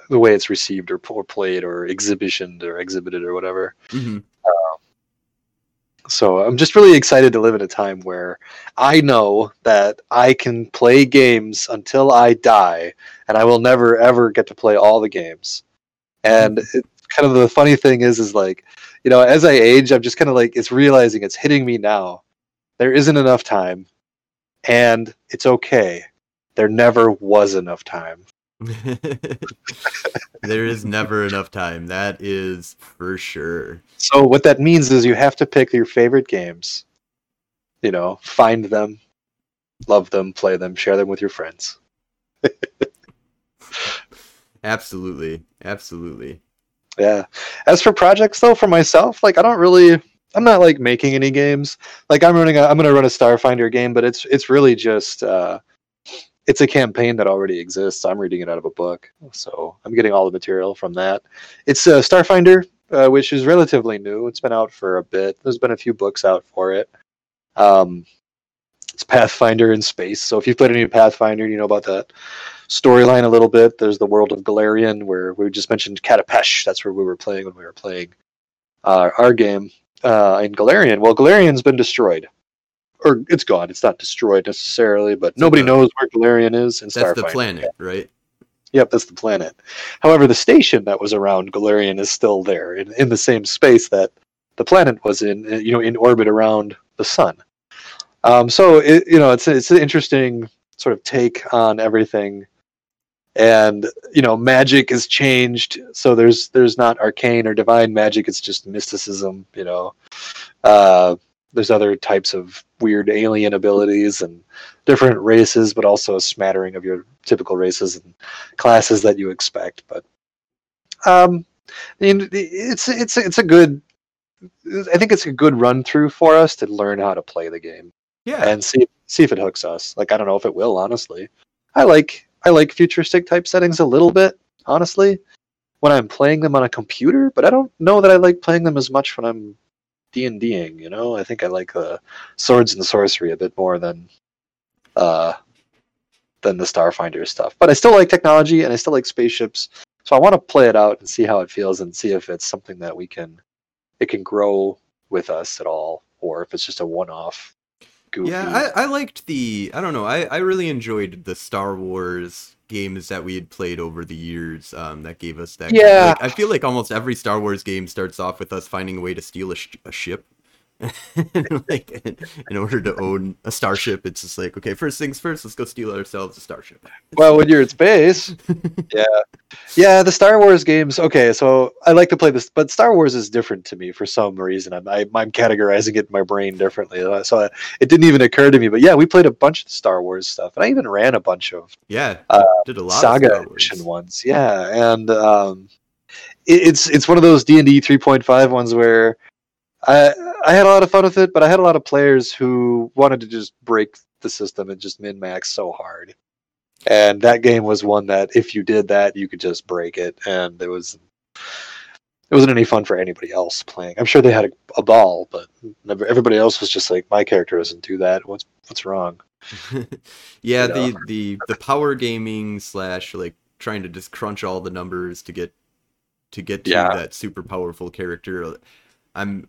the way it's received or, or played or exhibitioned or exhibited or whatever hmm so I'm just really excited to live in a time where I know that I can play games until I die, and I will never ever get to play all the games. And mm-hmm. it, kind of the funny thing is, is like, you know, as I age, I'm just kind of like it's realizing it's hitting me now. There isn't enough time, and it's okay. There never was enough time. there is never enough time. That is for sure. So what that means is you have to pick your favorite games. You know, find them, love them, play them, share them with your friends. absolutely, absolutely. Yeah. As for projects though, for myself, like I don't really I'm not like making any games. Like I'm running a, I'm going to run a Starfinder game, but it's it's really just uh it's a campaign that already exists. I'm reading it out of a book, so I'm getting all the material from that. It's uh, Starfinder, uh, which is relatively new. It's been out for a bit. There's been a few books out for it. Um, it's Pathfinder in space. So if you've played any Pathfinder, you know about that storyline a little bit. There's the world of Golarion, where we just mentioned Katapesh. That's where we were playing when we were playing uh, our game uh, in Golarion. Well, Golarion's been destroyed, or it's gone. It's not destroyed necessarily, but nobody the- knows where Golarion is. In That's the planet, right? Yep, that's the planet. However, the station that was around Golarion is still there in, in the same space that the planet was in, uh, you know, in orbit around the sun. Um, so it, you know, it's it's an interesting sort of take on everything, and you know, magic has changed. So there's there's not arcane or divine magic; it's just mysticism. You know, uh, there's other types of weird alien abilities and different races, but also a smattering of your typical races and classes that you expect. But um, it's it's it's a good. I think it's a good run through for us to learn how to play the game Yeah. and see see if it hooks us. Like I don't know if it will, honestly. I like I like futuristic type settings a little bit, honestly, when I'm playing them on a computer. But I don't know that I like playing them as much when I'm D and Ding. You know, I think I like the swords and sorcery a bit more than uh than the Starfinder stuff. But I still like technology and I still like spaceships. So I want to play it out and see how it feels and see if it's something that we can it can grow with us at all, or if it's just a one off. Goofy. Yeah, I, I liked the. I don't know. I, I really enjoyed the Star Wars games that we had played over the years. Um, that gave us that. Yeah. like, I feel like almost every Star Wars game starts off with us finding a way to steal a, sh- a ship. like in, in order to own a starship, it's just like okay, first things first. Let's go steal ourselves a starship. well, when you're in space, yeah, yeah. The Star Wars games. Okay, so I like to play this, but Star Wars is different to me for some reason. I'm I, I'm categorizing it in my brain differently, uh, so I, it didn't even occur to me. But yeah, we played a bunch of Star Wars stuff, and I even ran a bunch of Yeah, Uh, did a lot Saga of Star Wars. edition ones. Yeah, and um, it, it's it's one of those D and D 3.5 ones where I I had a lot of fun with it, but I had a lot of players who wanted to just break the system and just min max so hard. And that game was one that if you did that, you could just break it, and it was it wasn't any fun for anybody else playing. I'm sure they had a, a ball, but never, everybody else was just like, my character doesn't do that. What's what's wrong? yeah, You know? the the the power gaming slash like trying to just crunch all the numbers to get to get to Yeah. that super powerful character. I'm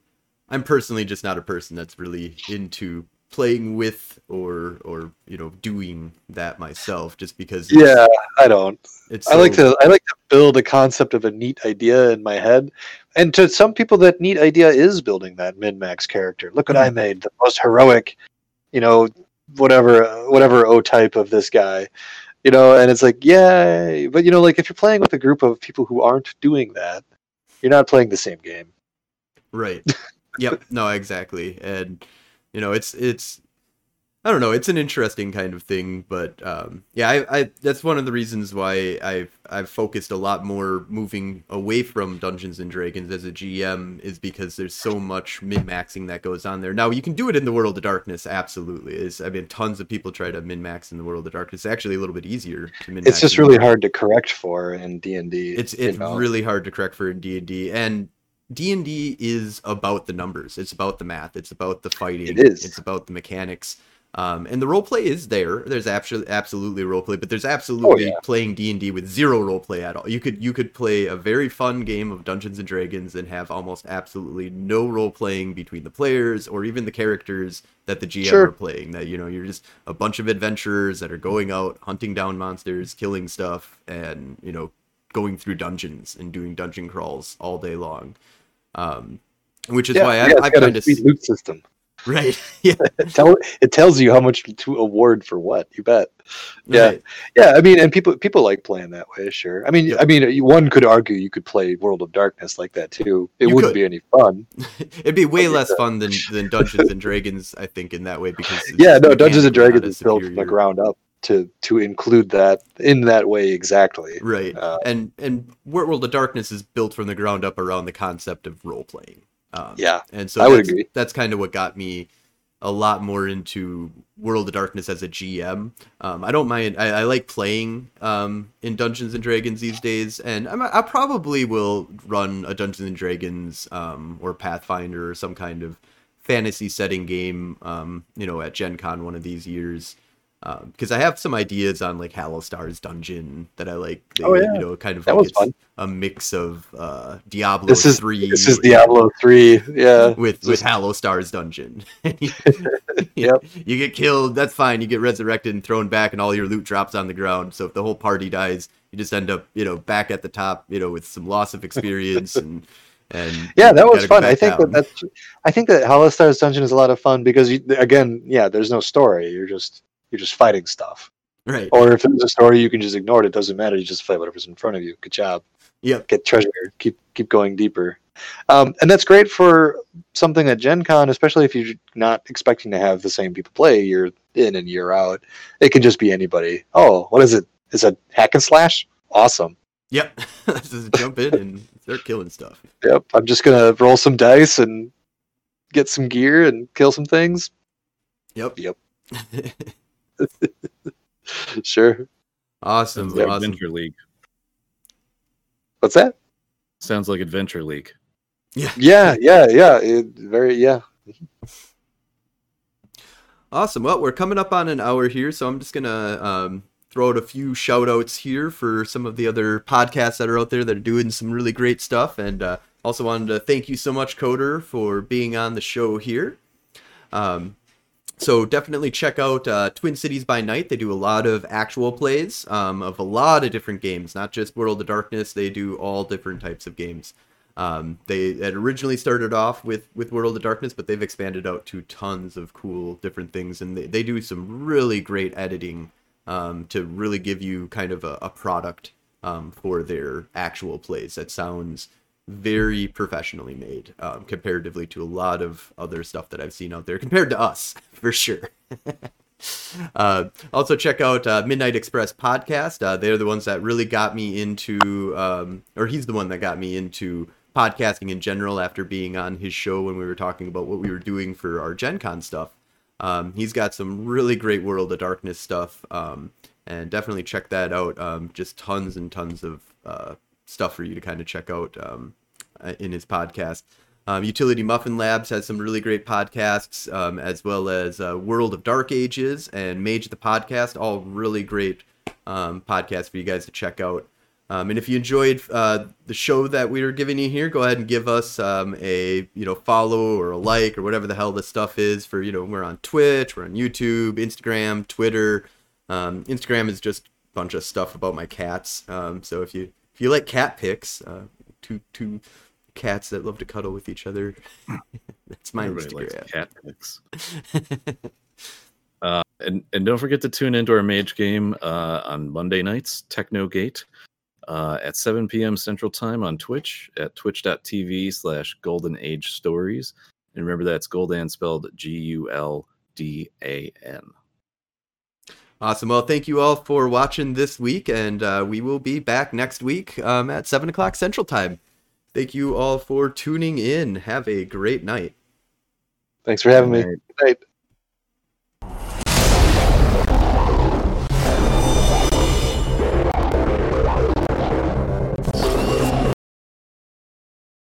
I'm personally just not a person that's really into playing with or or you know doing that myself just because Yeah, I don't. it's I like to I like to build a concept of a neat idea in my head. And to some people that neat idea is building that min-max character. Look what I mm. made, the most heroic, you know, whatever whatever O type of this guy. You know, and it's like, yay. But you know, like if you're playing with a group of people who aren't doing that, you're not playing the same game. Right. yep. No, exactly. And you know, it's it's I don't know, it's an interesting kind of thing, but um yeah, I, I that's one of the reasons why I've I've focused a lot more moving away from Dungeons and Dragons as a GM is because there's so much min-maxing that goes on there. Now you can do it in the World of Darkness, absolutely. Is I mean tons of people try to min-max in the World of Darkness. It's actually a little bit easier to min-max. It's just really hard to correct for in D and D. it's it's really hard to correct for in D, and D and D D is about the numbers. It's about the math. It's about the fighting. It is. It's about the mechanics. Um, and the role play is there. There's absolutely absolutely role play, but there's absolutely Oh, yeah. playing D and D with zero role play at all. You could you could play a very fun game of Dungeons and Dragons and have almost absolutely no role playing between the players or even the characters that the GM Sure. are playing. That you know you're just a bunch of adventurers that are going out hunting down monsters, killing stuff, and you know going through dungeons and doing dungeon crawls all day long. Um, which is yeah, why yeah, I, it's I got kind a of sweet loot system. Right. Yeah. Tell it tells you how much to award for what. You bet. Yeah. Right. Yeah, I mean, and people people like playing that way. Sure. I mean, Yeah. I mean, one could argue you could play World of Darkness like that too. It You wouldn't could. be any fun. It'd be way less fun than, than Dungeons and Dragons, I think, in that way because Yeah, no, Dungeons and Dragons is built from the ground up to to include that in that way exactly. Right. Uh, and and World of Darkness is built from the ground up around the concept of role playing. Um, Yeah, and so I would that's, agree. That's kind of what got me a lot more into World of Darkness as a GM. Um, I don't mind. I, I like playing um, in Dungeons and Dragons these days, and I'm, I probably will run a Dungeons and Dragons um, or Pathfinder or some kind of fantasy setting game. Um, you know, at Gen Con one of these years. Because I have some ideas on like Halaster's dungeon that I like. They, Oh, yeah. You know, kind of That like was fun. a mix of uh, Diablo This is three. this is Diablo three. Yeah, with with Just- Halaster's dungeon. you, Yep. you get killed, that's fine. You get resurrected and thrown back, and all your loot drops on the ground. So if the whole party dies, you just end up, you know, back at the top, you know, with some loss of experience and and yeah, that was fun. I think down. that that's. I think that Halaster's dungeon is a lot of fun because you, again, yeah, there's no story. You're just you're just fighting stuff. right. Or if there's a story, you can just ignore it. It doesn't matter. You just fight whatever's in front of you. Good job. Yep. Get treasure. Keep keep going deeper. Um, and that's great for something at Gen Con, especially if you're not expecting to have the same people play year in and year out. It can just be anybody. Oh, what is it? Is it hack and slash? Awesome. Yep. just jump in and start killing stuff. Yep. I'm just gonna roll some dice and get some gear and kill some things. Yep. Yep. Sure. awesome. Sounds like awesome. Adventure League. What's that? Sounds like Adventure League. Yeah, yeah, yeah. It, very yeah. Awesome. Well, we're coming up on an hour here, so I'm just gonna um, throw out a few shout outs here for some of the other podcasts that are out there that are doing some really great stuff. And uh, also wanted to thank you so much, Coder, for being on the show here. Um, so definitely check out uh, Twin Cities by Night. They do a lot of actual plays um, of a lot of different games, not just World of Darkness. They do all different types of games. Um, they had originally started off with with World of Darkness, but they've expanded out to tons of cool different things, and they, they do some really great editing um, to really give you kind of a, a product um, for their actual plays that sounds very professionally made um, comparatively to a lot of other stuff that I've seen out there compared to us for sure. uh, also check out uh, Midnight Express podcast. Uh, they're the ones that really got me into, um, or he's the one that got me into podcasting in general after being on his show when we were talking about what we were doing for our Gen Con stuff. Um, he's got some really great World of Darkness stuff, um, and definitely check that out. Um, just tons and tons of uh, stuff for you to kind of check out um, uh, in his podcast. Um, Utility Muffin Labs has some really great podcasts, um, as well as uh, World of Dark Ages and Mage the Podcast, all really great um, podcasts for you guys to check out. Um, and if you enjoyed uh, the show that we were giving you here, go ahead and give us um, a you know follow or a like or whatever the hell this stuff is. For you know, we're on Twitch, we're on YouTube, Instagram, Twitter. Um, Instagram is just a bunch of stuff about my cats. So if you if you like cat pics, uh, two two cats that love to cuddle with each other, that's my Everybody likes Instagram. cat pics. Uh, and and don't forget to tune into our mage game uh, on Monday nights, Techno Gate, uh, at 7 p.m. Central Time on Twitch at twitch.tv slash Golden Age Stories. And remember that's Guldan spelled G U L D A N. Awesome. Well, thank you all for watching this week, and uh, we will be back next week um, at 7 o'clock Central Time. Thank you all for tuning in. Have a great night. Thanks for having me. Good night.